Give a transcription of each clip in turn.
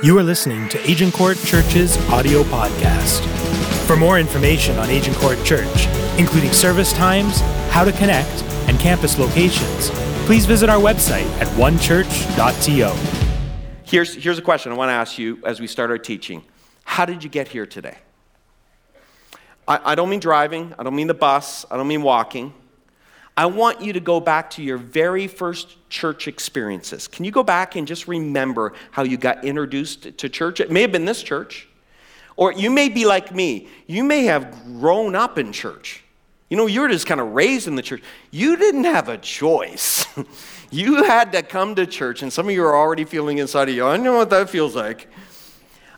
You are listening to Agincourt Church's audio podcast. For more information on Agincourt Church, including service times, how to connect, and campus locations, please visit our website at onechurch.to. Here's, here's a question I want to ask you as we start our teaching How did you get here today? I, I don't mean driving, I don't mean the bus, I don't mean walking. I want you to go back to your very first church experiences. Can you go back and just remember how you got introduced to church? It may have been this church. Or you may be like me. You may have grown up in church. You know, you were just kind of raised in the church. You didn't have a choice. you had to come to church, and some of you are already feeling inside of you, I know what that feels like.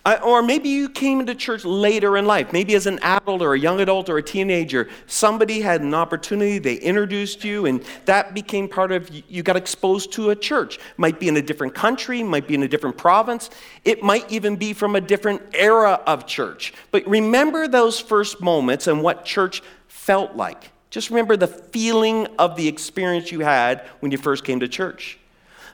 Or maybe you came into church later in life, maybe as an adult or a young adult or a teenager. Somebody had an opportunity, they introduced you, and that became part of you got exposed to a church. Might be in a different country, might be in a different province, it might even be from a different era of church. But remember those first moments and what church felt like. Just remember the feeling of the experience you had when you first came to church.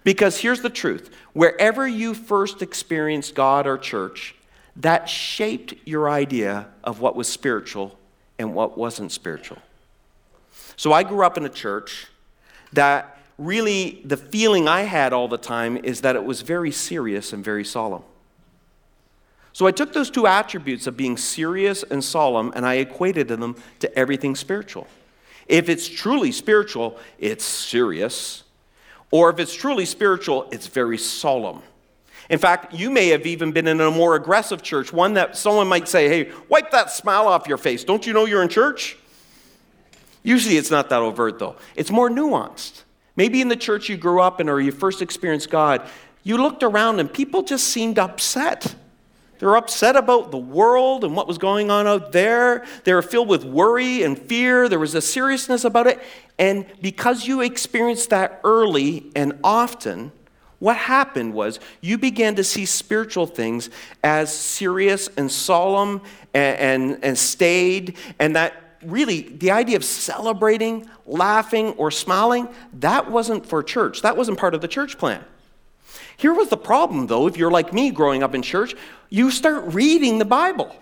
Because here's the truth wherever you first experienced God or church, that shaped your idea of what was spiritual and what wasn't spiritual. So I grew up in a church that really the feeling I had all the time is that it was very serious and very solemn. So I took those two attributes of being serious and solemn and I equated them to everything spiritual. If it's truly spiritual, it's serious. Or if it's truly spiritual, it's very solemn. In fact, you may have even been in a more aggressive church, one that someone might say, hey, wipe that smile off your face. Don't you know you're in church? Usually it's not that overt, though. It's more nuanced. Maybe in the church you grew up in or you first experienced God, you looked around and people just seemed upset. They were upset about the world and what was going on out there. They were filled with worry and fear. There was a seriousness about it. And because you experienced that early and often, what happened was you began to see spiritual things as serious and solemn and, and, and staid, and that really the idea of celebrating, laughing, or smiling, that wasn't for church. That wasn't part of the church plan. Here was the problem, though, if you're like me growing up in church, you start reading the Bible.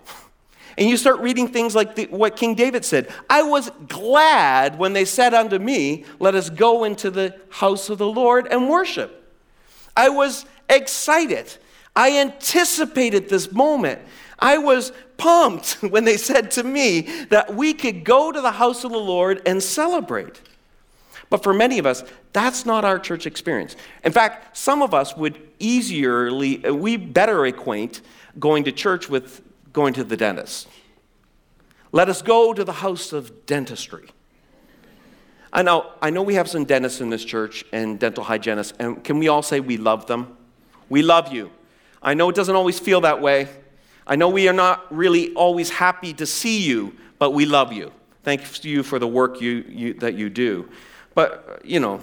And you start reading things like the, what King David said I was glad when they said unto me, Let us go into the house of the Lord and worship. I was excited. I anticipated this moment. I was pumped when they said to me that we could go to the house of the Lord and celebrate. But for many of us, that's not our church experience. In fact, some of us would easierly, uh, we better acquaint going to church with going to the dentist. Let us go to the house of dentistry. I know, I know we have some dentists in this church and dental hygienists, and can we all say we love them? We love you. I know it doesn't always feel that way. I know we are not really always happy to see you, but we love you. Thank you for the work you, you, that you do. But, you know,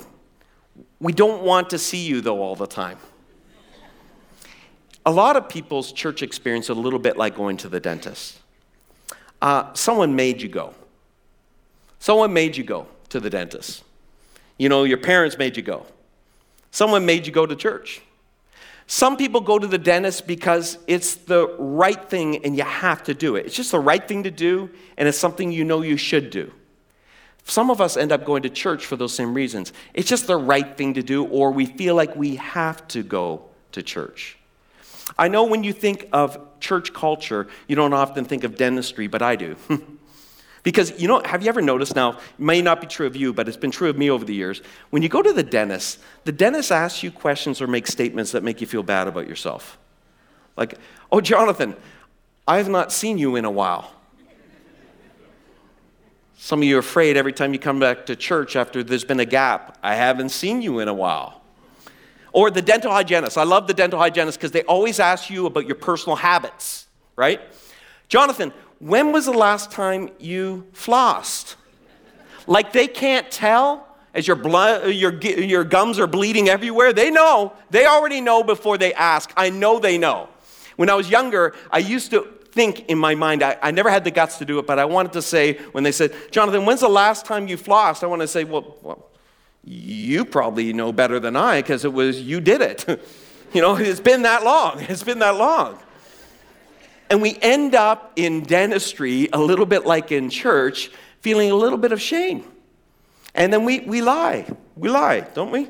we don't want to see you, though, all the time. A lot of people's church experience is a little bit like going to the dentist. Uh, someone made you go. Someone made you go to the dentist. You know, your parents made you go. Someone made you go to church. Some people go to the dentist because it's the right thing and you have to do it. It's just the right thing to do and it's something you know you should do. Some of us end up going to church for those same reasons. It's just the right thing to do, or we feel like we have to go to church. I know when you think of church culture, you don't often think of dentistry, but I do. because, you know, have you ever noticed now, it may not be true of you, but it's been true of me over the years. When you go to the dentist, the dentist asks you questions or makes statements that make you feel bad about yourself. Like, oh, Jonathan, I have not seen you in a while. Some of you are afraid every time you come back to church after there's been a gap. I haven't seen you in a while. Or the dental hygienist. I love the dental hygienist because they always ask you about your personal habits, right? Jonathan, when was the last time you flossed? Like they can't tell as your, blood, your, your gums are bleeding everywhere. They know. They already know before they ask. I know they know. When I was younger, I used to think in my mind, I, I never had the guts to do it, but I wanted to say, when they said, Jonathan, when's the last time you flossed? I want to say, well, well you probably know better than I because it was, you did it. You know, it's been that long. It's been that long. And we end up in dentistry a little bit like in church, feeling a little bit of shame. And then we, we lie. We lie, don't we?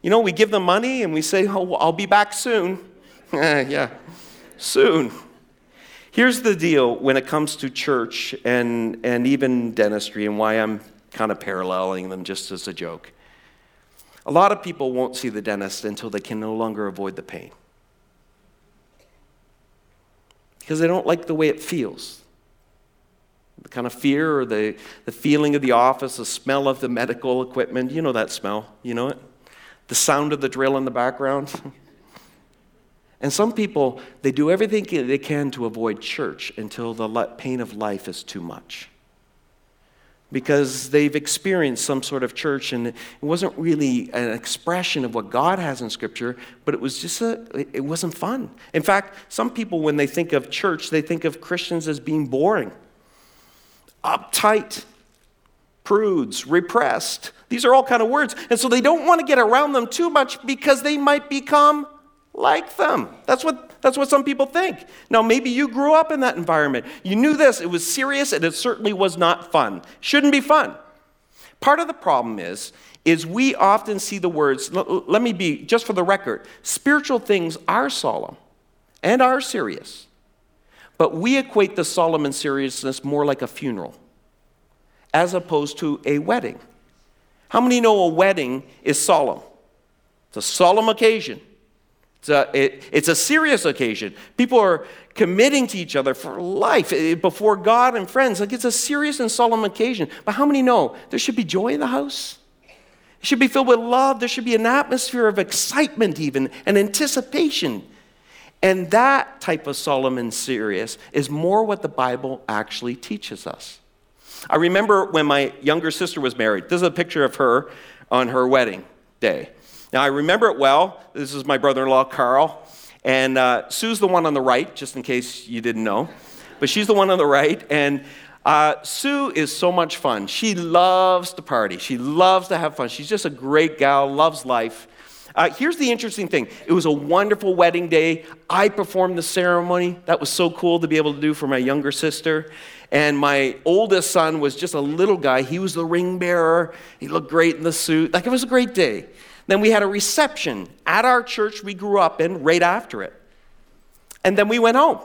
You know, we give them money and we say, oh, I'll be back soon. yeah, soon. Here's the deal when it comes to church and, and even dentistry, and why I'm kind of paralleling them just as a joke. A lot of people won't see the dentist until they can no longer avoid the pain. Because they don't like the way it feels. The kind of fear or the, the feeling of the office, the smell of the medical equipment. You know that smell, you know it? The sound of the drill in the background. and some people, they do everything they can to avoid church until the pain of life is too much because they've experienced some sort of church and it wasn't really an expression of what God has in scripture, but it was just a it wasn't fun. In fact, some people when they think of church, they think of Christians as being boring, uptight, prudes, repressed. These are all kind of words. And so they don't want to get around them too much because they might become like them. That's what that's what some people think. Now, maybe you grew up in that environment. You knew this, it was serious, and it certainly was not fun. Shouldn't be fun. Part of the problem is, is we often see the words, let me be, just for the record, spiritual things are solemn and are serious. But we equate the solemn and seriousness more like a funeral as opposed to a wedding. How many know a wedding is solemn? It's a solemn occasion. It's a, it, it's a serious occasion. People are committing to each other for life eh, before God and friends. Like it's a serious and solemn occasion. But how many know there should be joy in the house? It should be filled with love. There should be an atmosphere of excitement, even, and anticipation. And that type of solemn and serious is more what the Bible actually teaches us. I remember when my younger sister was married. This is a picture of her on her wedding day. Now, I remember it well. This is my brother in law, Carl. And uh, Sue's the one on the right, just in case you didn't know. But she's the one on the right. And uh, Sue is so much fun. She loves to party, she loves to have fun. She's just a great gal, loves life. Uh, here's the interesting thing it was a wonderful wedding day. I performed the ceremony. That was so cool to be able to do for my younger sister. And my oldest son was just a little guy. He was the ring bearer. He looked great in the suit. Like it was a great day. Then we had a reception at our church we grew up in right after it. And then we went home.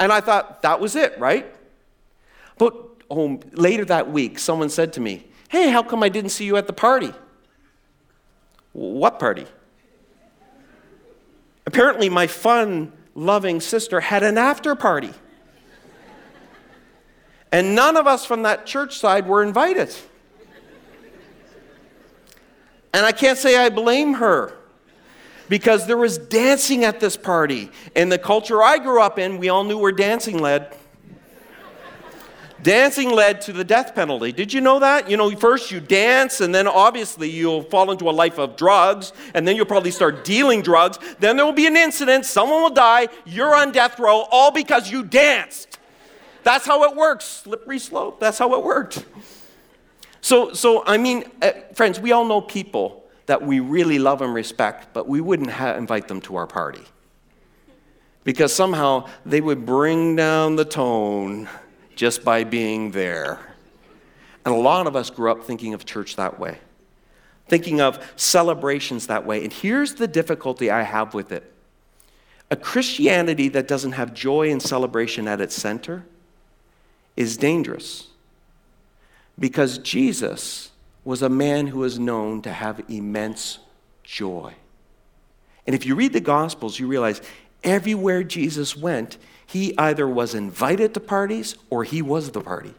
And I thought, that was it, right? But oh, later that week, someone said to me, Hey, how come I didn't see you at the party? What party? Apparently, my fun loving sister had an after party. And none of us from that church side were invited. And I can't say I blame her because there was dancing at this party. In the culture I grew up in, we all knew where dancing led. dancing led to the death penalty. Did you know that? You know, first you dance, and then obviously you'll fall into a life of drugs, and then you'll probably start dealing drugs. Then there will be an incident, someone will die, you're on death row, all because you danced. That's how it works. Slippery slope. That's how it worked. So, so I mean, uh, friends, we all know people that we really love and respect, but we wouldn't ha- invite them to our party. Because somehow they would bring down the tone just by being there. And a lot of us grew up thinking of church that way, thinking of celebrations that way. And here's the difficulty I have with it a Christianity that doesn't have joy and celebration at its center is dangerous because Jesus was a man who was known to have immense joy. And if you read the Gospels, you realize everywhere Jesus went, he either was invited to parties or he was the party.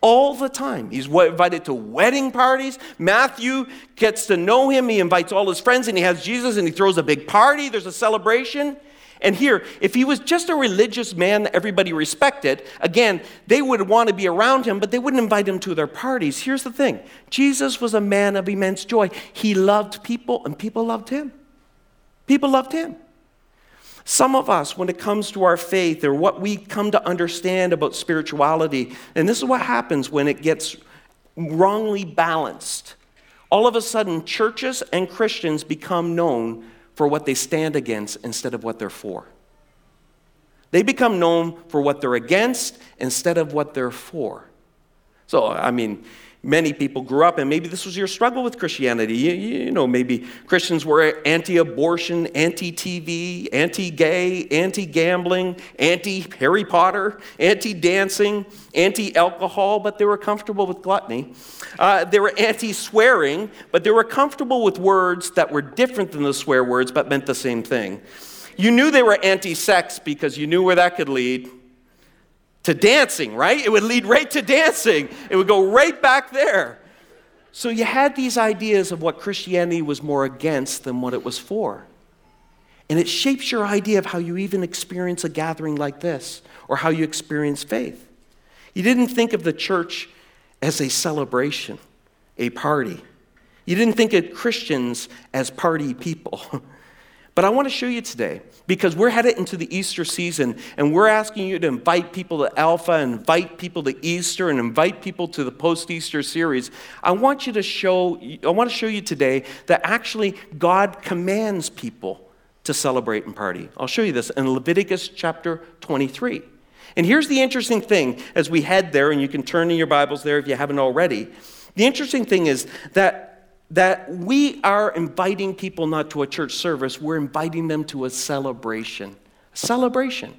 All the time. He's invited to wedding parties. Matthew gets to know him. He invites all his friends and he has Jesus and he throws a big party. There's a celebration. And here, if he was just a religious man that everybody respected, again, they would want to be around him, but they wouldn't invite him to their parties. Here's the thing Jesus was a man of immense joy. He loved people, and people loved him. People loved him. Some of us, when it comes to our faith or what we come to understand about spirituality, and this is what happens when it gets wrongly balanced. All of a sudden, churches and Christians become known for what they stand against instead of what they're for. They become known for what they're against instead of what they're for. So, I mean, many people grew up, and maybe this was your struggle with Christianity. You, you know, maybe Christians were anti abortion, anti TV, anti gay, anti gambling, anti Harry Potter, anti dancing, anti alcohol, but they were comfortable with gluttony. Uh, they were anti swearing, but they were comfortable with words that were different than the swear words but meant the same thing. You knew they were anti sex because you knew where that could lead to dancing, right? It would lead right to dancing. It would go right back there. So you had these ideas of what Christianity was more against than what it was for. And it shapes your idea of how you even experience a gathering like this or how you experience faith. You didn't think of the church as a celebration, a party. You didn't think of Christians as party people. But I want to show you today because we're headed into the Easter season and we're asking you to invite people to Alpha, invite people to Easter, and invite people to the post Easter series. I want you to show, I want to show you today that actually God commands people to celebrate and party. I'll show you this in Leviticus chapter 23. And here's the interesting thing as we head there, and you can turn in your Bibles there if you haven't already. The interesting thing is that that we are inviting people not to a church service, we're inviting them to a celebration. A celebration.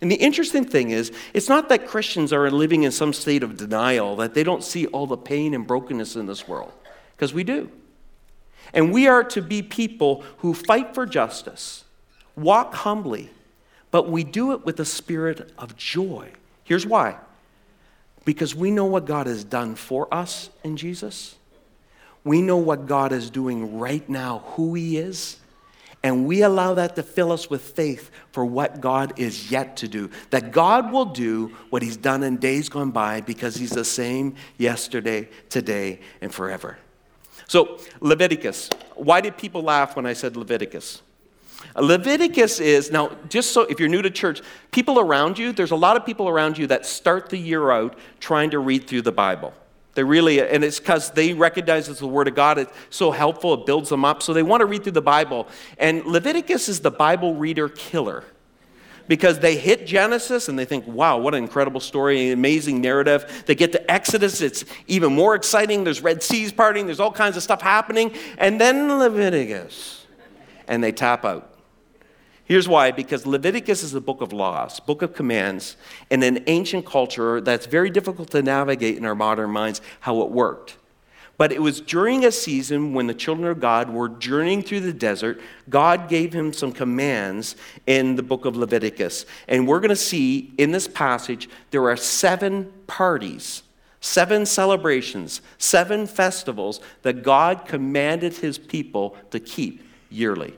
And the interesting thing is, it's not that Christians are living in some state of denial, that they don't see all the pain and brokenness in this world, because we do. And we are to be people who fight for justice, walk humbly, but we do it with a spirit of joy. Here's why because we know what God has done for us in Jesus we know what God is doing right now, who He is, and we allow that to fill us with faith for what God is yet to do. That God will do what He's done in days gone by because He's the same yesterday, today, and forever. So, Leviticus. Why did people laugh when I said Leviticus? Leviticus is, now, just so if you're new to church, people around you, there's a lot of people around you that start the year out trying to read through the Bible. They really, and it's because they recognize it's the Word of God. It's so helpful, it builds them up. So they want to read through the Bible. And Leviticus is the Bible reader killer because they hit Genesis and they think, wow, what an incredible story, amazing narrative. They get to Exodus, it's even more exciting. There's Red Seas parting, there's all kinds of stuff happening. And then Leviticus, and they tap out. Here's why because Leviticus is a book of laws, book of commands, in an ancient culture that's very difficult to navigate in our modern minds how it worked. But it was during a season when the children of God were journeying through the desert, God gave him some commands in the book of Leviticus. And we're going to see in this passage there are seven parties, seven celebrations, seven festivals that God commanded his people to keep yearly.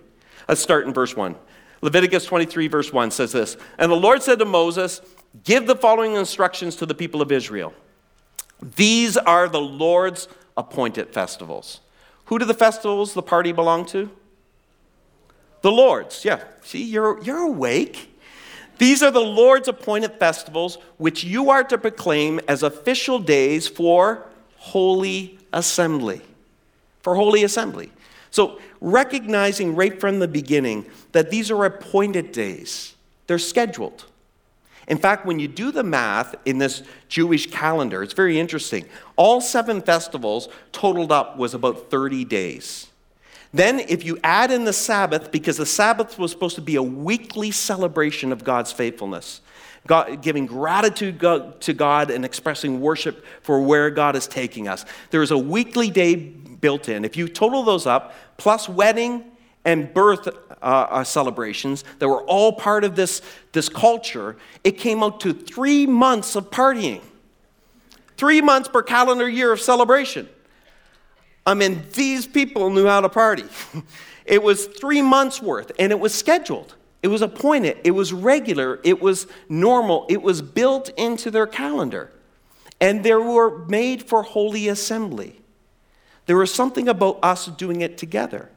Let's start in verse 1. Leviticus 23, verse 1 says this And the Lord said to Moses, Give the following instructions to the people of Israel. These are the Lord's appointed festivals. Who do the festivals, the party belong to? The Lord's. Yeah. See, you're, you're awake. These are the Lord's appointed festivals, which you are to proclaim as official days for holy assembly. For holy assembly. So, recognizing right from the beginning that these are appointed days, they're scheduled. In fact, when you do the math in this Jewish calendar, it's very interesting. All seven festivals totaled up was about 30 days. Then, if you add in the Sabbath, because the Sabbath was supposed to be a weekly celebration of God's faithfulness, God, giving gratitude to God and expressing worship for where God is taking us. There is a weekly day built in. If you total those up, plus wedding and birth uh, uh, celebrations that were all part of this, this culture, it came out to three months of partying. Three months per calendar year of celebration. I mean, these people knew how to party. it was three months worth, and it was scheduled. It was appointed. It was regular. It was normal. It was built into their calendar. And they were made for holy assembly. There was something about us doing it together.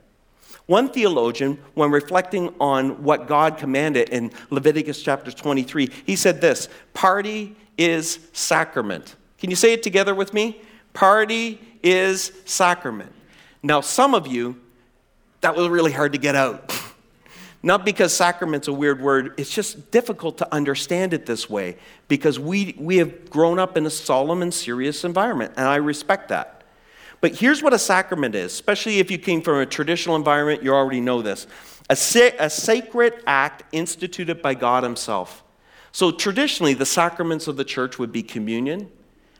One theologian, when reflecting on what God commanded in Leviticus chapter 23, he said this Party is sacrament. Can you say it together with me? Party is sacrament. Now, some of you, that was really hard to get out. Not because sacrament's a weird word, it's just difficult to understand it this way because we, we have grown up in a solemn and serious environment, and I respect that. But here's what a sacrament is, especially if you came from a traditional environment, you already know this a, sa- a sacred act instituted by God Himself. So traditionally, the sacraments of the church would be communion,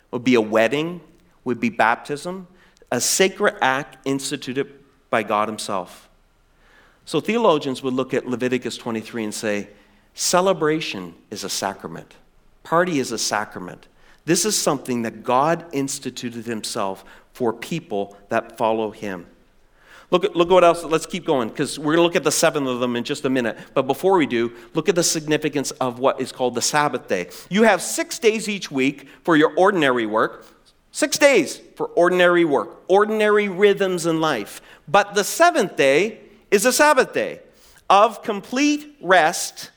would be a wedding, would be baptism, a sacred act instituted by God Himself. So theologians would look at Leviticus 23 and say, celebration is a sacrament, party is a sacrament. This is something that God instituted Himself for people that follow Him. Look at, look at what else. Let's keep going because we're going to look at the seven of them in just a minute. But before we do, look at the significance of what is called the Sabbath day. You have six days each week for your ordinary work, six days for ordinary work, ordinary rhythms in life. But the seventh day is a Sabbath day of complete rest.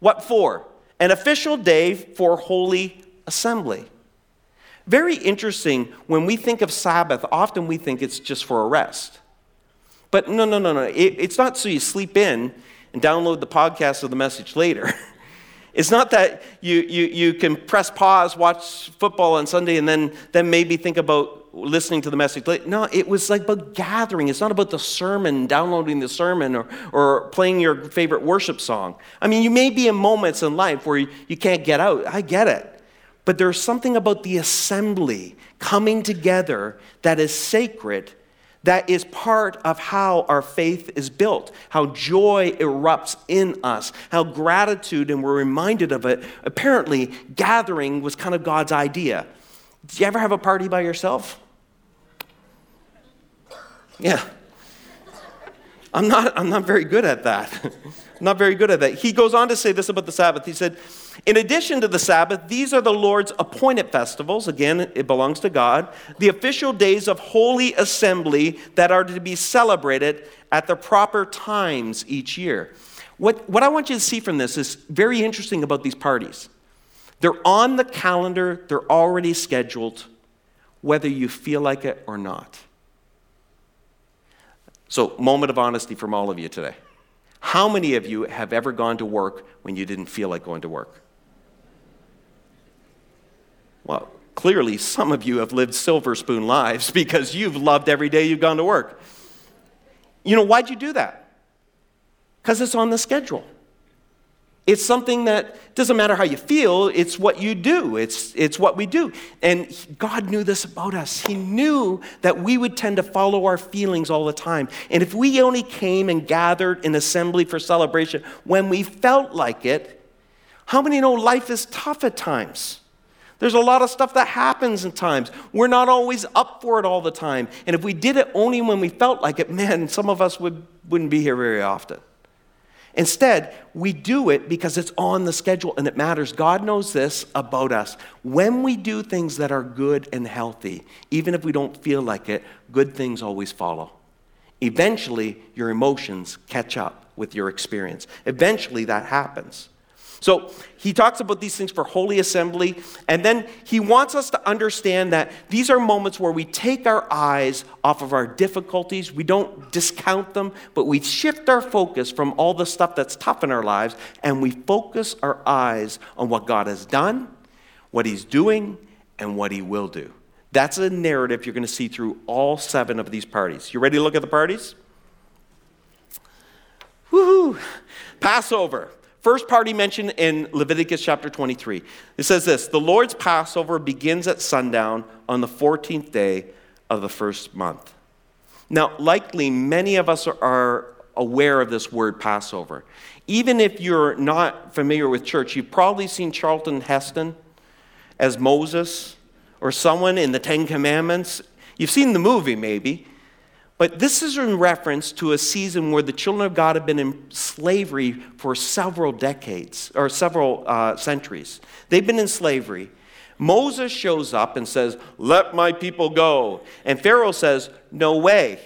What for? An official day for holy assembly. Very interesting, when we think of Sabbath, often we think it's just for a rest. But no, no, no, no. It, it's not so you sleep in and download the podcast of the message later. It's not that you, you, you can press pause, watch football on Sunday, and then, then maybe think about listening to the message later. No, it was like about gathering. It's not about the sermon, downloading the sermon, or, or playing your favorite worship song. I mean, you may be in moments in life where you, you can't get out. I get it. But there's something about the assembly coming together that is sacred that is part of how our faith is built, how joy erupts in us, how gratitude, and we're reminded of it. Apparently, gathering was kind of God's idea. Do you ever have a party by yourself? Yeah. I'm not, I'm not very good at that. Not very good at that. He goes on to say this about the Sabbath. He said, In addition to the Sabbath, these are the Lord's appointed festivals. Again, it belongs to God. The official days of holy assembly that are to be celebrated at the proper times each year. What, what I want you to see from this is very interesting about these parties. They're on the calendar, they're already scheduled, whether you feel like it or not. So, moment of honesty from all of you today. How many of you have ever gone to work when you didn't feel like going to work? Well, clearly, some of you have lived silver spoon lives because you've loved every day you've gone to work. You know, why'd you do that? Because it's on the schedule. It's something that doesn't matter how you feel, it's what you do. It's, it's what we do. And God knew this about us. He knew that we would tend to follow our feelings all the time. And if we only came and gathered in assembly for celebration when we felt like it, how many know life is tough at times? There's a lot of stuff that happens in times. We're not always up for it all the time. And if we did it only when we felt like it, man, some of us would, wouldn't be here very often. Instead, we do it because it's on the schedule and it matters. God knows this about us. When we do things that are good and healthy, even if we don't feel like it, good things always follow. Eventually, your emotions catch up with your experience. Eventually, that happens. So he talks about these things for holy assembly, and then he wants us to understand that these are moments where we take our eyes off of our difficulties. We don't discount them, but we shift our focus from all the stuff that's tough in our lives, and we focus our eyes on what God has done, what he's doing, and what he will do. That's a narrative you're going to see through all seven of these parties. You ready to look at the parties? Woohoo! Passover. First party mentioned in Leviticus chapter 23. It says this The Lord's Passover begins at sundown on the 14th day of the first month. Now, likely many of us are aware of this word Passover. Even if you're not familiar with church, you've probably seen Charlton Heston as Moses or someone in the Ten Commandments. You've seen the movie, maybe. But this is in reference to a season where the children of God have been in slavery for several decades or several uh, centuries. They've been in slavery. Moses shows up and says, Let my people go. And Pharaoh says, No way.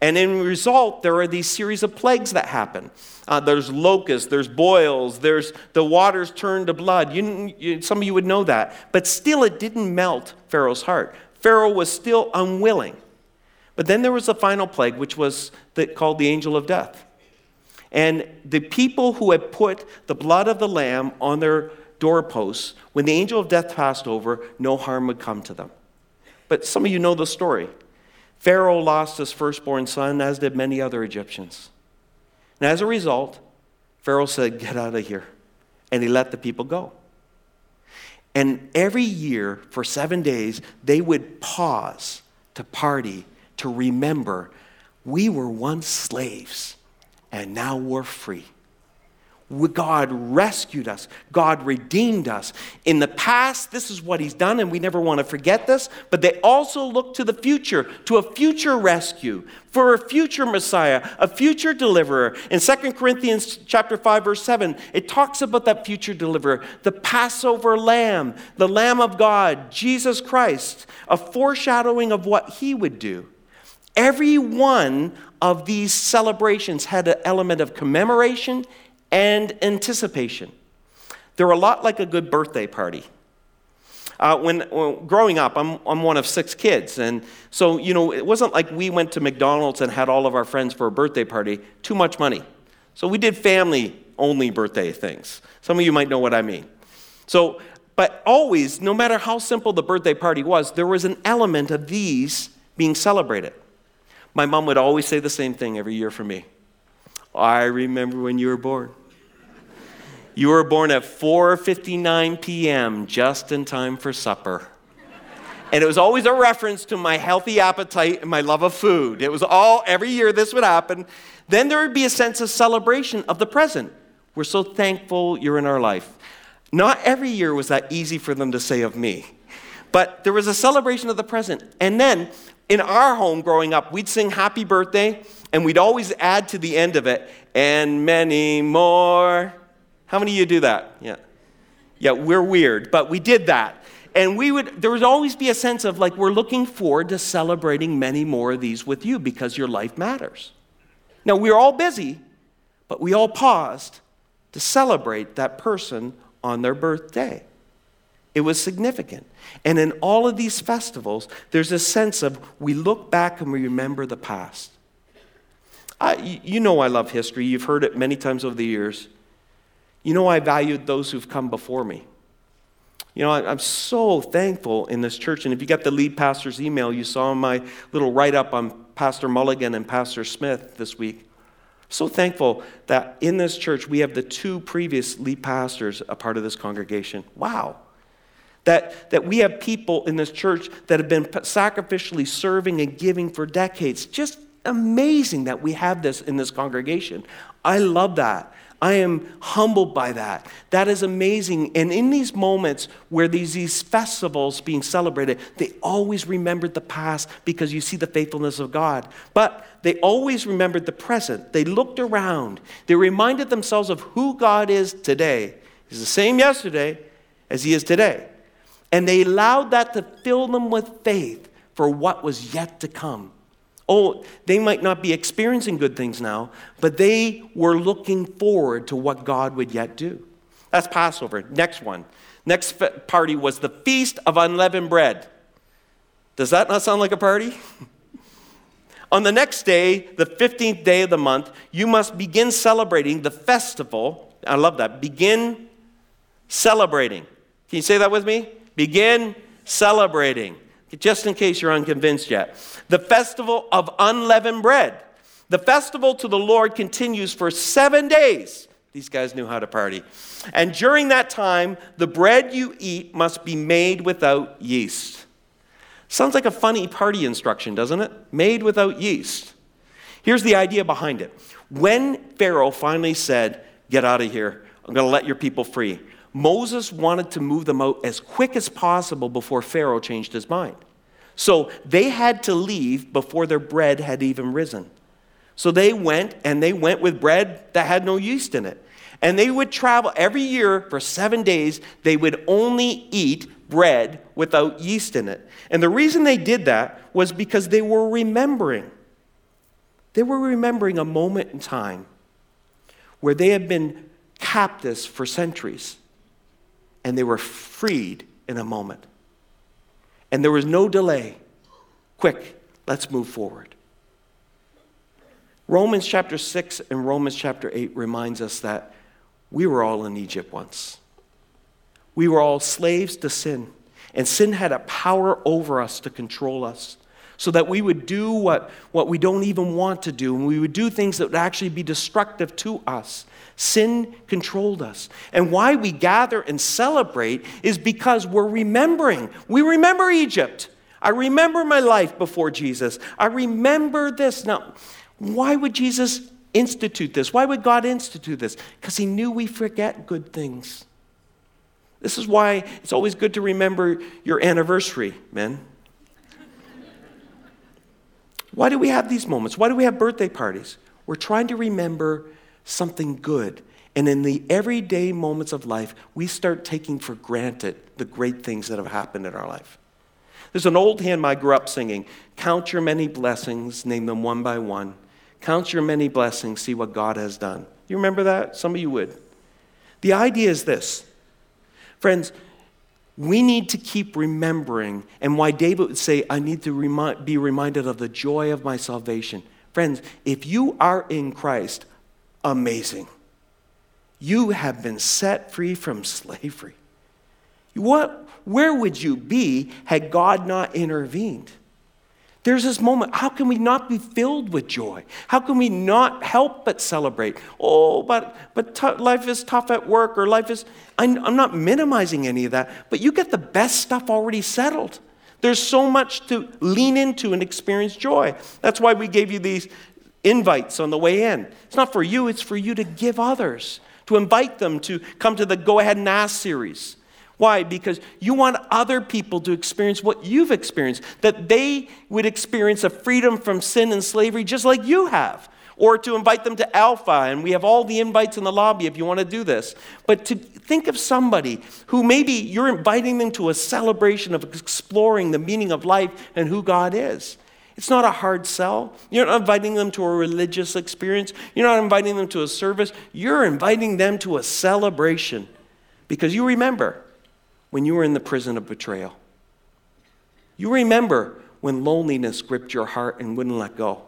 And in result, there are these series of plagues that happen. Uh, there's locusts, there's boils, there's the waters turn to blood. You, you, some of you would know that. But still, it didn't melt Pharaoh's heart. Pharaoh was still unwilling. But then there was the final plague, which was the, called the angel of death. And the people who had put the blood of the lamb on their doorposts, when the angel of death passed over, no harm would come to them. But some of you know the story. Pharaoh lost his firstborn son, as did many other Egyptians. And as a result, Pharaoh said, Get out of here. And he let the people go. And every year, for seven days, they would pause to party, to remember we were once slaves, and now we're free. God rescued us. God redeemed us. In the past, this is what He's done, and we never want to forget this, but they also look to the future, to a future rescue, for a future Messiah, a future deliverer. In 2 Corinthians chapter 5, verse 7, it talks about that future deliverer, the Passover lamb, the Lamb of God, Jesus Christ, a foreshadowing of what He would do. Every one of these celebrations had an element of commemoration and anticipation. They're a lot like a good birthday party. Uh, when, growing up, I'm, I'm one of six kids. And so, you know, it wasn't like we went to McDonald's and had all of our friends for a birthday party. Too much money. So we did family only birthday things. Some of you might know what I mean. So, but always, no matter how simple the birthday party was, there was an element of these being celebrated. My mom would always say the same thing every year for me. I remember when you were born. You were born at 4:59 p.m. just in time for supper. And it was always a reference to my healthy appetite and my love of food. It was all every year this would happen. Then there would be a sense of celebration of the present. We're so thankful you're in our life. Not every year was that easy for them to say of me. But there was a celebration of the present. And then in our home growing up, we'd sing happy birthday and we'd always add to the end of it, and many more. How many of you do that? Yeah. Yeah, we're weird, but we did that. And we would, there would always be a sense of like, we're looking forward to celebrating many more of these with you because your life matters. Now, we are all busy, but we all paused to celebrate that person on their birthday. It was significant. And in all of these festivals, there's a sense of we look back and we remember the past. I, you know I love history. You've heard it many times over the years. You know, I valued those who've come before me. You know, I'm so thankful in this church. And if you got the lead pastor's email, you saw my little write up on Pastor Mulligan and Pastor Smith this week. So thankful that in this church we have the two previous lead pastors a part of this congregation. Wow. That, that we have people in this church that have been sacrificially serving and giving for decades. Just amazing that we have this in this congregation. I love that. I am humbled by that. That is amazing. And in these moments where these, these festivals being celebrated, they always remembered the past because you see the faithfulness of God. But they always remembered the present. They looked around. They reminded themselves of who God is today. He's the same yesterday as he is today. And they allowed that to fill them with faith for what was yet to come. Oh, they might not be experiencing good things now, but they were looking forward to what God would yet do. That's Passover. Next one. Next party was the Feast of Unleavened Bread. Does that not sound like a party? On the next day, the 15th day of the month, you must begin celebrating the festival. I love that. Begin celebrating. Can you say that with me? Begin celebrating just in case you're unconvinced yet. The festival of unleavened bread. The festival to the Lord continues for seven days. These guys knew how to party. And during that time, the bread you eat must be made without yeast. Sounds like a funny party instruction, doesn't it? Made without yeast. Here's the idea behind it. When Pharaoh finally said, Get out of here, I'm going to let your people free, Moses wanted to move them out as quick as possible before Pharaoh changed his mind. So they had to leave before their bread had even risen. So they went, and they went with bread that had no yeast in it. And they would travel every year for seven days, they would only eat bread without yeast in it. And the reason they did that was because they were remembering. They were remembering a moment in time where they had been captives for centuries and they were freed in a moment. And there was no delay. Quick, Let's move forward. Romans chapter 6 and Romans chapter 8 reminds us that we were all in Egypt once. We were all slaves to sin, and sin had a power over us to control us so that we would do what, what we don't even want to do, and we would do things that would actually be destructive to us. Sin controlled us. And why we gather and celebrate is because we're remembering. We remember Egypt. I remember my life before Jesus. I remember this. Now, why would Jesus institute this? Why would God institute this? Because he knew we forget good things. This is why it's always good to remember your anniversary, men. Why do we have these moments? Why do we have birthday parties? We're trying to remember something good. And in the everyday moments of life, we start taking for granted the great things that have happened in our life. There's an old hymn I grew up singing Count your many blessings, name them one by one. Count your many blessings, see what God has done. You remember that? Some of you would. The idea is this Friends, we need to keep remembering, and why David would say, I need to remind, be reminded of the joy of my salvation. Friends, if you are in Christ, amazing. You have been set free from slavery. What, where would you be had God not intervened? There's this moment. How can we not be filled with joy? How can we not help but celebrate? Oh, but, but t- life is tough at work, or life is. I'm, I'm not minimizing any of that, but you get the best stuff already settled. There's so much to lean into and experience joy. That's why we gave you these invites on the way in. It's not for you, it's for you to give others, to invite them to come to the Go Ahead and Ask series. Why? Because you want other people to experience what you've experienced, that they would experience a freedom from sin and slavery just like you have. Or to invite them to Alpha, and we have all the invites in the lobby if you want to do this. But to think of somebody who maybe you're inviting them to a celebration of exploring the meaning of life and who God is. It's not a hard sell. You're not inviting them to a religious experience. You're not inviting them to a service. You're inviting them to a celebration. Because you remember, when you were in the prison of betrayal. You remember when loneliness gripped your heart and wouldn't let go.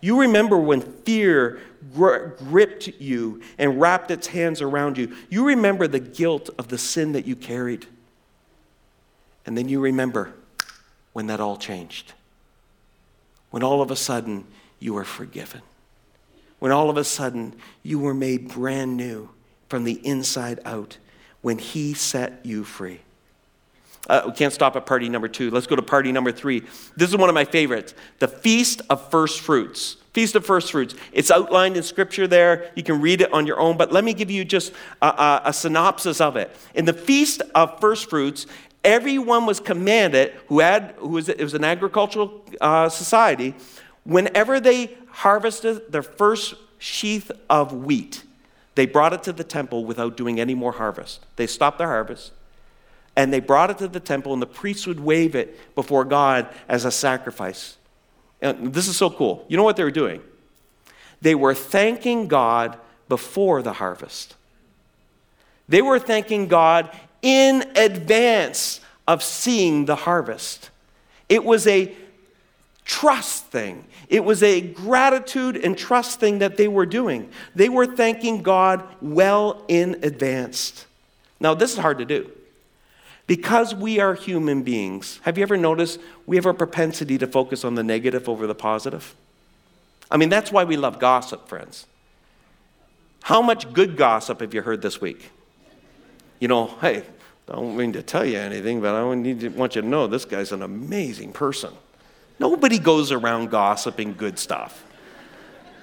You remember when fear gripped you and wrapped its hands around you. You remember the guilt of the sin that you carried. And then you remember when that all changed. When all of a sudden you were forgiven. When all of a sudden you were made brand new from the inside out when He set you free. Uh, we can't stop at party number two. Let's go to party number three. This is one of my favorites the Feast of First Fruits. Feast of First Fruits. It's outlined in Scripture there. You can read it on your own, but let me give you just a, a, a synopsis of it. In the Feast of First Fruits, everyone was commanded who had who was it was an agricultural uh, society whenever they harvested their first sheath of wheat they brought it to the temple without doing any more harvest. They stopped their harvest and they brought it to the temple, and the priests would wave it before God as a sacrifice. And this is so cool. You know what they were doing? They were thanking God before the harvest. They were thanking God in advance of seeing the harvest. It was a trust thing. It was a gratitude and trust thing that they were doing. They were thanking God well in advance. Now, this is hard to do. Because we are human beings, have you ever noticed we have a propensity to focus on the negative over the positive? I mean, that's why we love gossip, friends. How much good gossip have you heard this week? You know, hey, I don't mean to tell you anything, but I need to, want you to know this guy's an amazing person. Nobody goes around gossiping good stuff.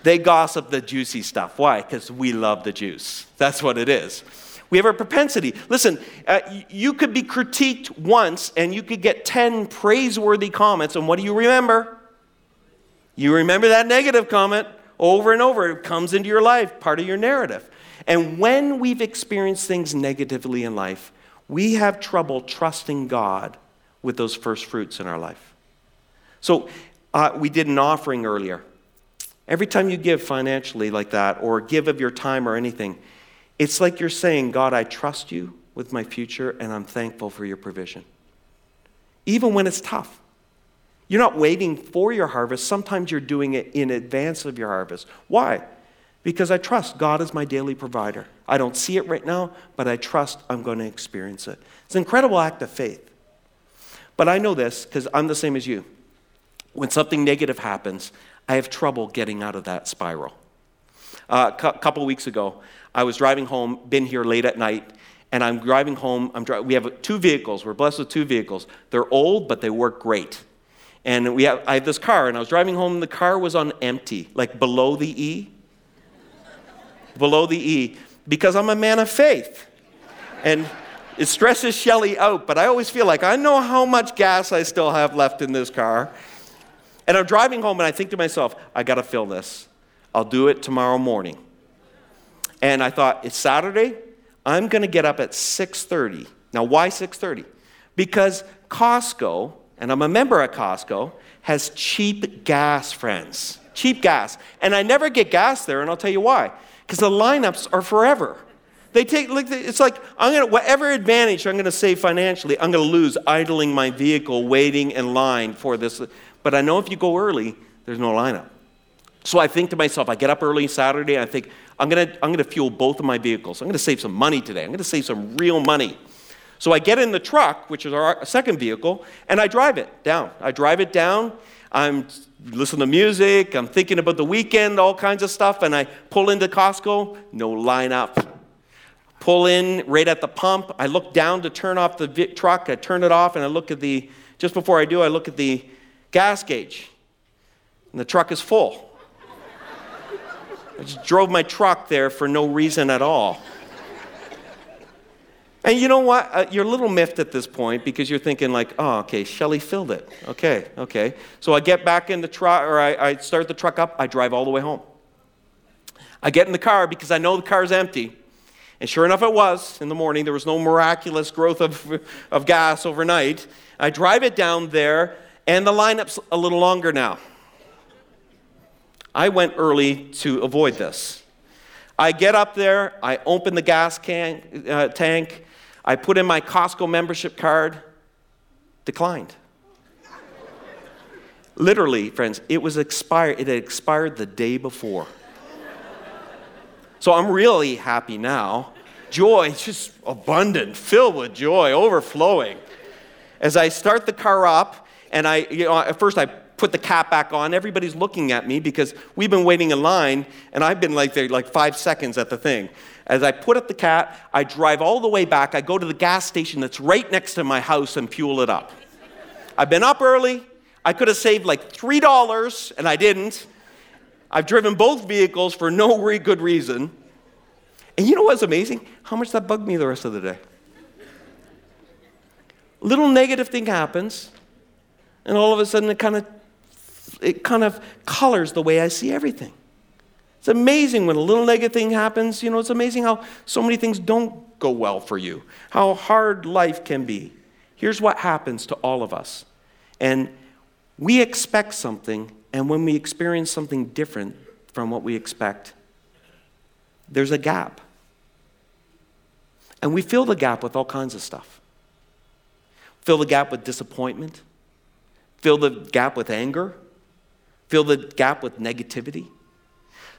They gossip the juicy stuff. Why? Because we love the juice. That's what it is. We have a propensity. Listen, uh, you could be critiqued once and you could get 10 praiseworthy comments, and what do you remember? You remember that negative comment over and over. It comes into your life, part of your narrative. And when we've experienced things negatively in life, we have trouble trusting God with those first fruits in our life. So uh, we did an offering earlier. Every time you give financially like that, or give of your time or anything, it's like you're saying, God, I trust you with my future, and I'm thankful for your provision. Even when it's tough, You're not waiting for your harvest. Sometimes you're doing it in advance of your harvest. Why? Because I trust God is my daily provider. I don't see it right now, but I trust I'm going to experience it. It's an incredible act of faith. But I know this because I'm the same as you. When something negative happens, I have trouble getting out of that spiral. Uh, a cu- couple weeks ago, I was driving home, been here late at night, and I'm driving home. I'm dri- we have two vehicles. We're blessed with two vehicles. They're old, but they work great. And we have, I have this car, and I was driving home. And the car was on empty, like below the E. below the E, because I'm a man of faith. And it stresses Shelly out, but I always feel like I know how much gas I still have left in this car. And I'm driving home, and I think to myself, I got to fill this. I'll do it tomorrow morning. And I thought, it's Saturday. I'm going to get up at 6:30. Now, why 6:30? Because Costco and I'm a member at Costco, has cheap gas, friends. Cheap gas. And I never get gas there, and I'll tell you why. Because the lineups are forever. They take, like, it's like, I'm gonna, whatever advantage I'm gonna save financially, I'm gonna lose idling my vehicle, waiting in line for this. But I know if you go early, there's no lineup. So I think to myself, I get up early Saturday, I think, I'm gonna, I'm gonna fuel both of my vehicles. I'm gonna save some money today. I'm gonna save some real money. So I get in the truck, which is our second vehicle, and I drive it down. I drive it down. I'm listening to music. I'm thinking about the weekend, all kinds of stuff, and I pull into Costco. No lineup. Pull in right at the pump. I look down to turn off the truck. I turn it off, and I look at the. Just before I do, I look at the gas gauge, and the truck is full. I just drove my truck there for no reason at all. And you know what? Uh, you're a little miffed at this point because you're thinking like, oh, okay, Shelly filled it. Okay, okay. So I get back in the truck, or I, I start the truck up. I drive all the way home. I get in the car because I know the car's empty. And sure enough, it was in the morning. There was no miraculous growth of, of gas overnight. I drive it down there, and the lineup's a little longer now. I went early to avoid this. I get up there, I open the gas can, uh, tank, I put in my Costco membership card, declined. Literally, friends, it was expired. It had expired the day before. So I'm really happy now. Joy, just abundant, filled with joy, overflowing. As I start the car up, and I, you know, at first I put the cap back on. Everybody's looking at me because we've been waiting in line, and I've been like there like five seconds at the thing. As I put up the cat, I drive all the way back. I go to the gas station that's right next to my house and fuel it up. I've been up early. I could have saved like $3, and I didn't. I've driven both vehicles for no good reason. And you know what's amazing? How much that bugged me the rest of the day. Little negative thing happens, and all of a sudden it kind of it kind of colors the way I see everything. It's amazing when a little negative thing happens. You know, it's amazing how so many things don't go well for you, how hard life can be. Here's what happens to all of us. And we expect something, and when we experience something different from what we expect, there's a gap. And we fill the gap with all kinds of stuff. Fill the gap with disappointment, fill the gap with anger, fill the gap with negativity.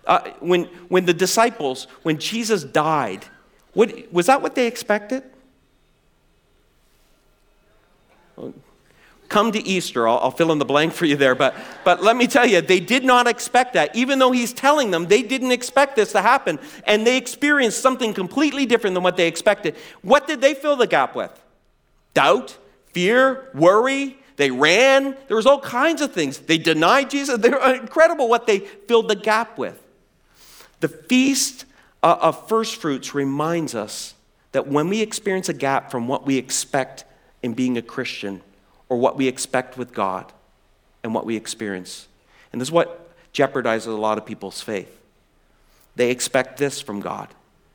Uh, when, when the disciples, when Jesus died, what, was that what they expected? Come to Easter, I'll, I'll, fill in the blank for you there, but, but let me tell you, they did not expect that. Even though he's telling them, they didn't expect this to happen, and they experienced something completely different than what they expected. What did they fill the gap with? Doubt, fear, worry, they ran. There was all kinds of things. They denied Jesus. They're incredible what they filled the gap with. The feast uh, of first fruits reminds us that when we experience a gap from what we expect in being a Christian or what we expect with God and what we experience, and this is what jeopardizes a lot of people's faith. They expect this from God.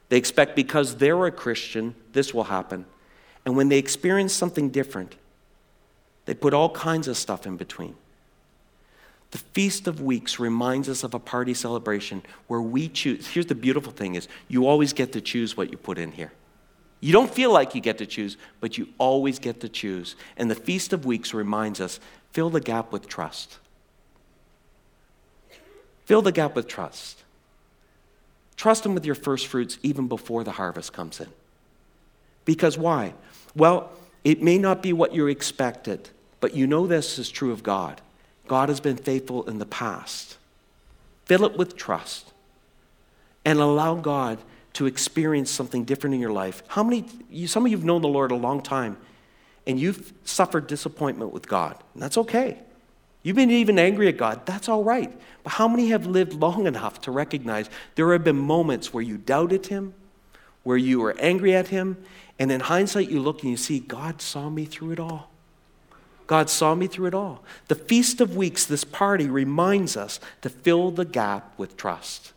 They expect because they're a Christian, this will happen. And when they experience something different, they put all kinds of stuff in between. The Feast of Weeks reminds us of a party celebration where we choose. Here's the beautiful thing is you always get to choose what you put in here. You don't feel like you get to choose, but you always get to choose. And the Feast of Weeks reminds us Fill the gap with trust. Fill the gap with trust. Trust Him with your first fruits even before the harvest comes in. Because why? Well, it may not be what you expected, but you know this is true of God. God has been faithful in the past. Fill it with trust and allow God to experience something different in your life. How many, you, some of you have known the Lord a long time and you've suffered disappointment with God, and that's okay. You've been even angry at God, that's all right. But how many have lived long enough to recognize there have been moments where you doubted Him, where you were angry at Him, and in hindsight you look and you see, God saw me through it all. God saw me through it all. The Feast of Weeks, this party, reminds us to fill the gap with trust.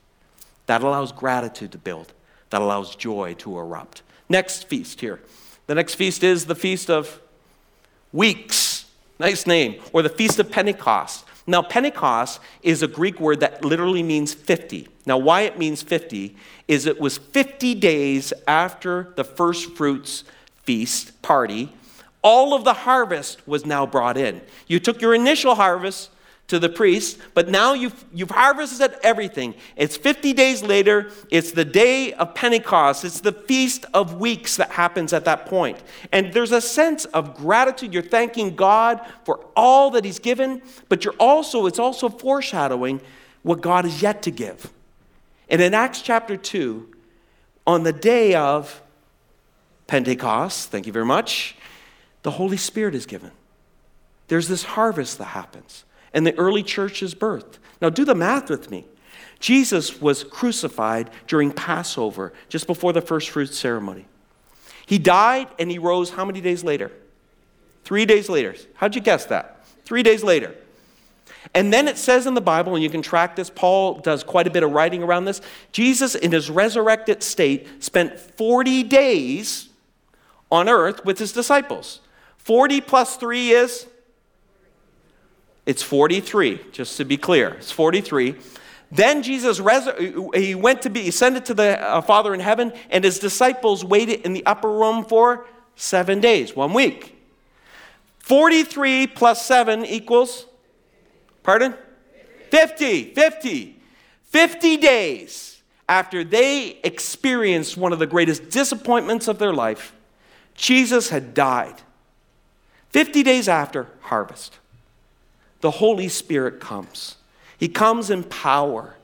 That allows gratitude to build, that allows joy to erupt. Next feast here. The next feast is the Feast of Weeks. Nice name. Or the Feast of Pentecost. Now, Pentecost is a Greek word that literally means 50. Now, why it means 50 is it was 50 days after the first fruits feast party. All of the harvest was now brought in. You took your initial harvest, to the priest, but now you've, you've harvested everything. It's 50 days later. It's the day of Pentecost. It's the feast of weeks that happens at that point. And there's a sense of gratitude. You're thanking God for all that He's given, but you're also, it's also foreshadowing what God is yet to give. And in Acts chapter 2, on the day of Pentecost, thank you very much, the Holy Spirit is given. There's this harvest that happens and the early church's birth. Now, do the math with me. Jesus was crucified during Passover, just before the first fruits ceremony. He died and he rose how many days later? Three days later. How'd you guess that? Three days later. And then it says in the Bible, and you can track this, Paul does quite a bit of writing around this. Jesus, in his resurrected state, spent 40 days on earth with his disciples. 40 plus 3 is it's 43, just to be clear. It's 43. Then Jesus he went to be ascended to the uh, Father in heaven, and his disciples waited in the upper room for seven days, one week. 43 plus 7 equals, pardon? 50. 50. 50 days after they experienced one of the greatest disappointments of their life, Jesus had died. 50 days after harvest the Holy Spirit comes. He comes in power.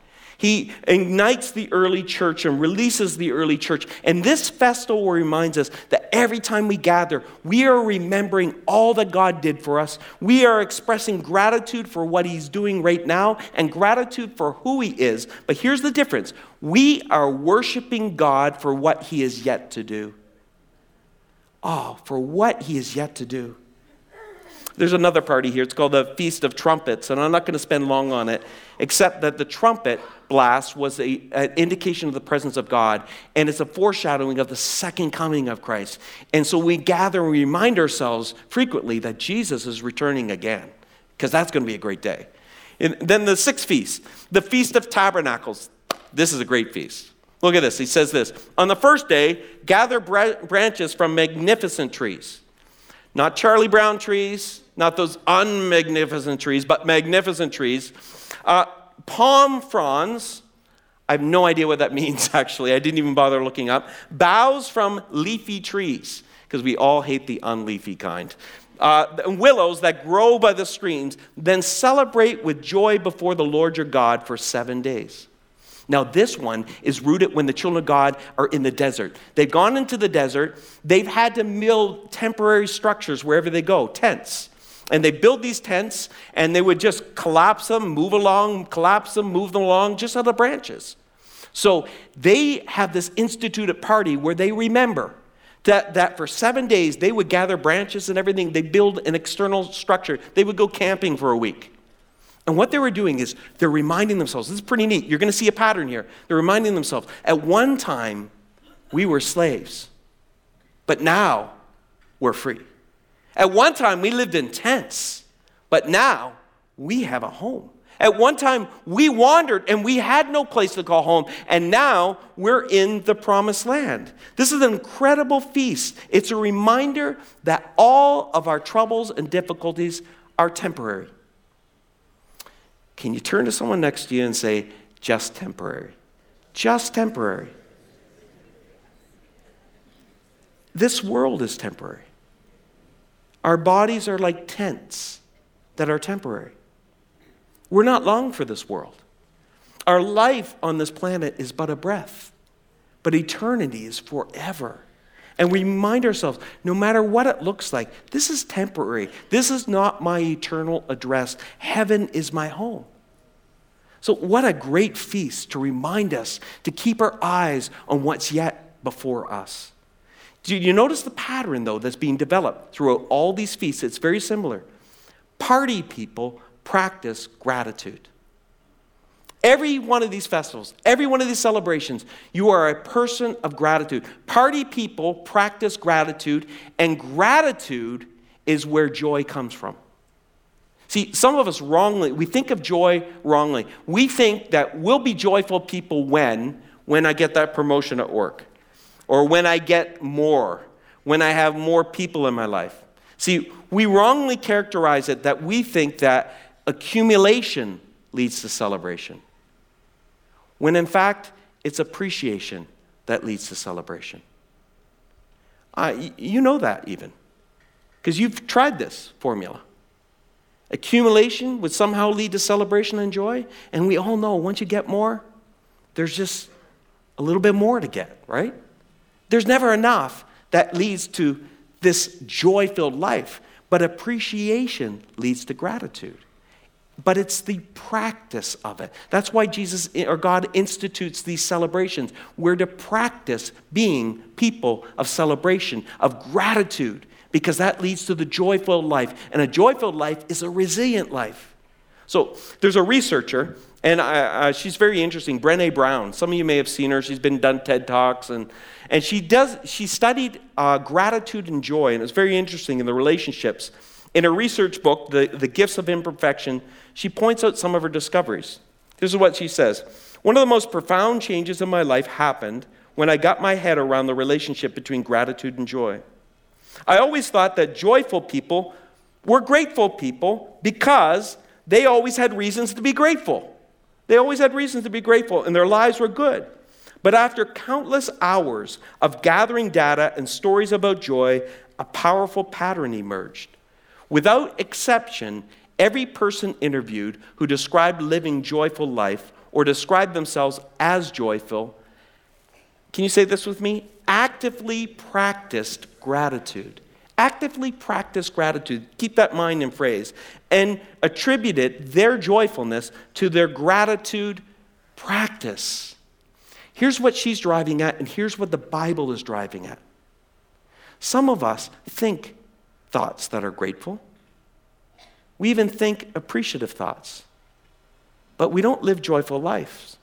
He ignites the early church and releases the early church. And this festival reminds us that every time we gather, we are remembering all that God did for us. We are expressing gratitude for what He's doing right now and gratitude for who He is. But here's the difference we are worshiping God for what He is yet to do. Oh, for what He is yet to do. There's another party here. It's called the Feast of Trumpets, and I'm not going to spend long on it, except that the trumpet blast was a, an indication of the presence of God, and it's a foreshadowing of the second coming of Christ. And so we gather and we remind ourselves frequently that Jesus is returning again, because that's going to be a great day. And then the sixth feast, the Feast of Tabernacles. This is a great feast. Look at this. He says this On the first day, gather branches from magnificent trees. Not Charlie Brown trees, not those unmagnificent trees, but magnificent trees. Uh, palm fronds, I have no idea what that means actually. I didn't even bother looking up. Boughs from leafy trees, because we all hate the unleafy kind. Uh, willows that grow by the streams, then celebrate with joy before the Lord your God for seven days. Now, this one is rooted when the children of God are in the desert. They've gone into the desert, they've had to build temporary structures wherever they go, tents. And they build these tents and they would just collapse them, move along, collapse them, move them along, just out of branches. So they have this instituted party where they remember that, that for seven days they would gather branches and everything. They build an external structure. They would go camping for a week. And what they were doing is they're reminding themselves this is pretty neat. You're going to see a pattern here. They're reminding themselves at one time we were slaves, but now we're free. At one time, we lived in tents, but now we have a home. At one time, we wandered and we had no place to call home, and now we're in the promised land. This is an incredible feast. It's a reminder that all of our troubles and difficulties are temporary. Can you turn to someone next to you and say, just temporary? Just temporary. This world is temporary. Our bodies are like tents that are temporary. We're not long for this world. Our life on this planet is but a breath, but eternity is forever. And we remind ourselves no matter what it looks like, this is temporary. This is not my eternal address. Heaven is my home. So, what a great feast to remind us to keep our eyes on what's yet before us. Do you notice the pattern, though, that's being developed throughout all these feasts? It's very similar. Party people practice gratitude. Every one of these festivals, every one of these celebrations, you are a person of gratitude. Party people practice gratitude, and gratitude is where joy comes from. See, some of us wrongly, we think of joy wrongly. We think that we'll be joyful people when? When I get that promotion at work, or when I get more, when I have more people in my life. See, we wrongly characterize it that we think that accumulation leads to celebration when in fact it's appreciation that leads to celebration. Uh, you know that even, because you've tried this formula. Accumulation would somehow lead to celebration and joy, and we all know once you get more, there's just a little bit more to get, right? There's never enough that leads to this joy filled life, but appreciation leads to gratitude but it's the practice of it. That's why Jesus or God institutes these celebrations. We're to practice being people of celebration, of gratitude, because that leads to the joyful life. And a joyful life is a resilient life. So there's a researcher, and uh, she's very interesting, Brene Brown. Some of you may have seen her. She's been done TED Talks, and, and she, does, she studied uh, gratitude and joy, and it's very interesting in the relationships. In her research book, the, the Gifts of Imperfection, she points out some of her discoveries. This is what she says One of the most profound changes in my life happened when I got my head around the relationship between gratitude and joy. I always thought that joyful people were grateful people because they always had reasons to be grateful. They always had reasons to be grateful, and their lives were good. But after countless hours of gathering data and stories about joy, a powerful pattern emerged. Without exception, every person interviewed who described living joyful life or described themselves as joyful, can you say this with me? Actively practiced gratitude. Actively practice gratitude. Keep that mind in phrase. And attributed their joyfulness to their gratitude practice. Here's what she's driving at, and here's what the Bible is driving at. Some of us think thoughts that are grateful. We even think appreciative thoughts, but we don't live joyful lives.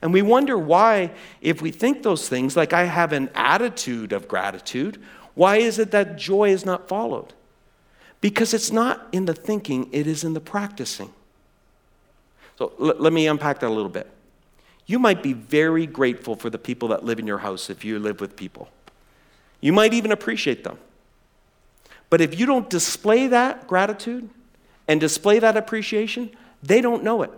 And we wonder why, if we think those things, like I have an attitude of gratitude, why is it that joy is not followed? Because it's not in the thinking, it is in the practicing. So l- let me unpack that a little bit. You might be very grateful for the people that live in your house if you live with people. You might even appreciate them. But if you don't display that gratitude and display that appreciation, they don't know it.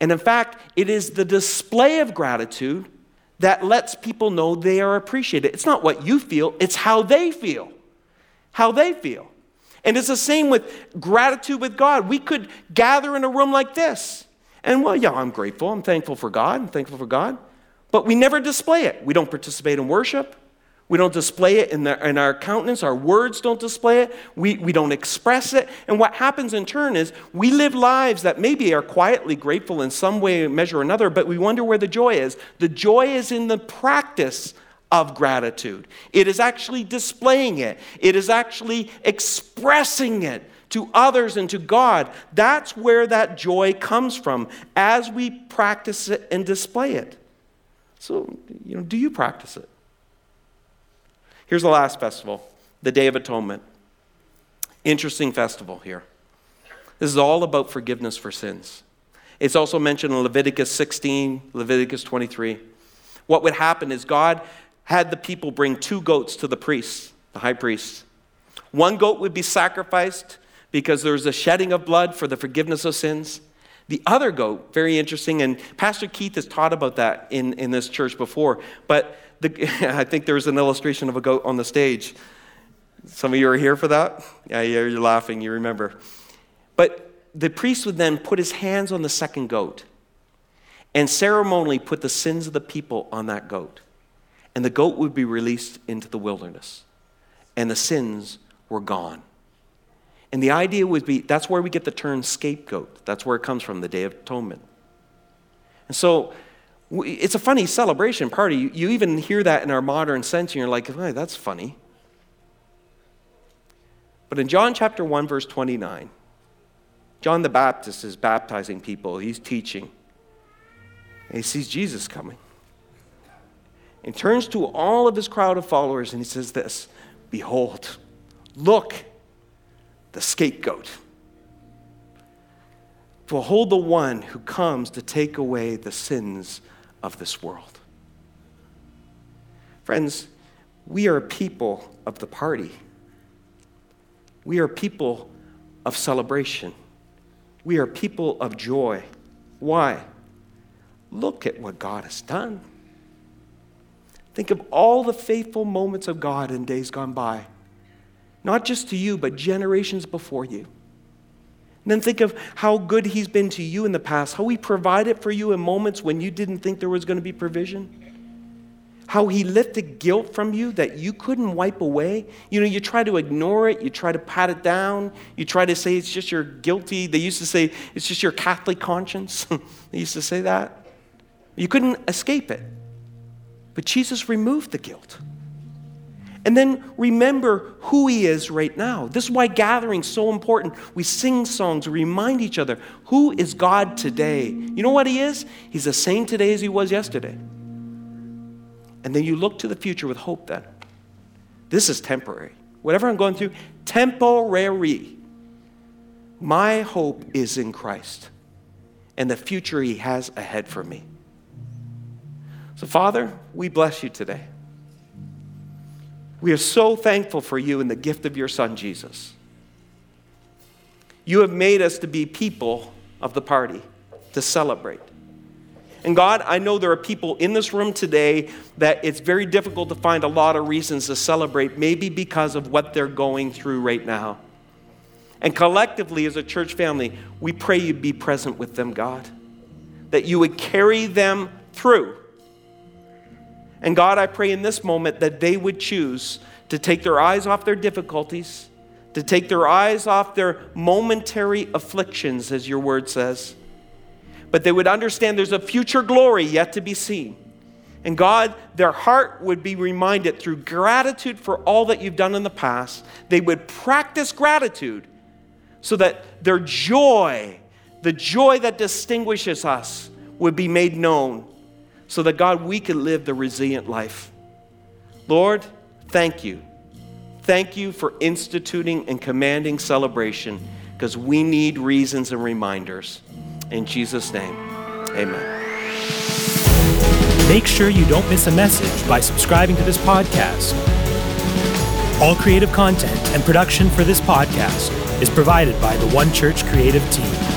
And in fact, it is the display of gratitude that lets people know they are appreciated. It's not what you feel, it's how they feel. How they feel. And it's the same with gratitude with God. We could gather in a room like this. And well, yeah, I'm grateful. I'm thankful for God. I'm thankful for God. But we never display it. We don't participate in worship. We don't display it in, the, in, our countenance. Our words don't display it. We, we don't express it. And what happens in turn is we live lives that maybe are quietly grateful in some way, measure or another, but we wonder where the joy is. The joy is in the practice of gratitude, it is actually displaying it, it is actually expressing it to others and to God. That's where that joy comes from as we practice it and display it. So, you know, do you practice it? Here's the last festival, the Day of Atonement. Interesting festival here. This is all about forgiveness for sins. It's also mentioned in Leviticus 16, Leviticus 23. What would happen is God had the people bring two goats to the priest, the high priest. One goat would be sacrificed because there's a shedding of blood for the forgiveness of sins. The other goat, very interesting, and Pastor Keith has taught about that in, in this church before, but the, I think there's an illustration of a goat on the stage. Some of you are here for that? Yeah, you're laughing, you remember. But the priest would then put his hands on the second goat and ceremonially put the sins of the people on that goat. And the goat would be released into the wilderness, and the sins were gone. And the idea would be that's where we get the term scapegoat. That's where it comes from, the Day of Atonement. And so it's a funny celebration party. You even hear that in our modern sense, and you're like, that's funny. But in John chapter 1, verse 29, John the Baptist is baptizing people, he's teaching. And he sees Jesus coming. And turns to all of his crowd of followers and he says this Behold, look, the scapegoat. Behold the one who comes to take away the sins of this world. Friends, we are people of the party. We are people of celebration. We are people of joy. Why? Look at what God has done. Think of all the faithful moments of God in days gone by, not just to you, but generations before you. And then think of how good He's been to you in the past, how He provided for you in moments when you didn't think there was going to be provision how he lifted guilt from you that you couldn't wipe away. You know, you try to ignore it, you try to pat it down, you try to say it's just your guilty. They used to say it's just your Catholic conscience. they used to say that. You couldn't escape it. But Jesus removed the guilt. And then remember who he is right now. This is why gathering's so important. We sing songs, we remind each other who is God today. You know what he is? He's the same today as he was yesterday. And then you look to the future with hope then. This is temporary. Whatever I'm going through, temporary. My hope is in Christ and the future He has ahead for me. So, Father, we bless you today. We are so thankful for you and the gift of your Son, Jesus. You have made us to be people of the party, to celebrate. And God, I know there are people in this room today that it's very difficult to find a lot of reasons to celebrate, maybe because of what they're going through right now. And collectively, as a church family, we pray you be present with them, God, that you would carry them through. And God, I pray in this moment that they would choose to take their eyes off their difficulties, to take their eyes off their momentary afflictions, as your word says but they would understand there's a future glory yet to be seen. And God, their heart would be reminded through gratitude for all that you've done in the past. They would practice gratitude so that their joy, the joy that distinguishes us, would be made known so that, God, we could live the resilient life. Lord, thank you. Thank you for instituting and commanding celebration because we need reasons and reminders. In Jesus' name, amen. Make sure you don't miss a message by subscribing to this podcast. All creative content and production for this podcast is provided by the One Church creative team.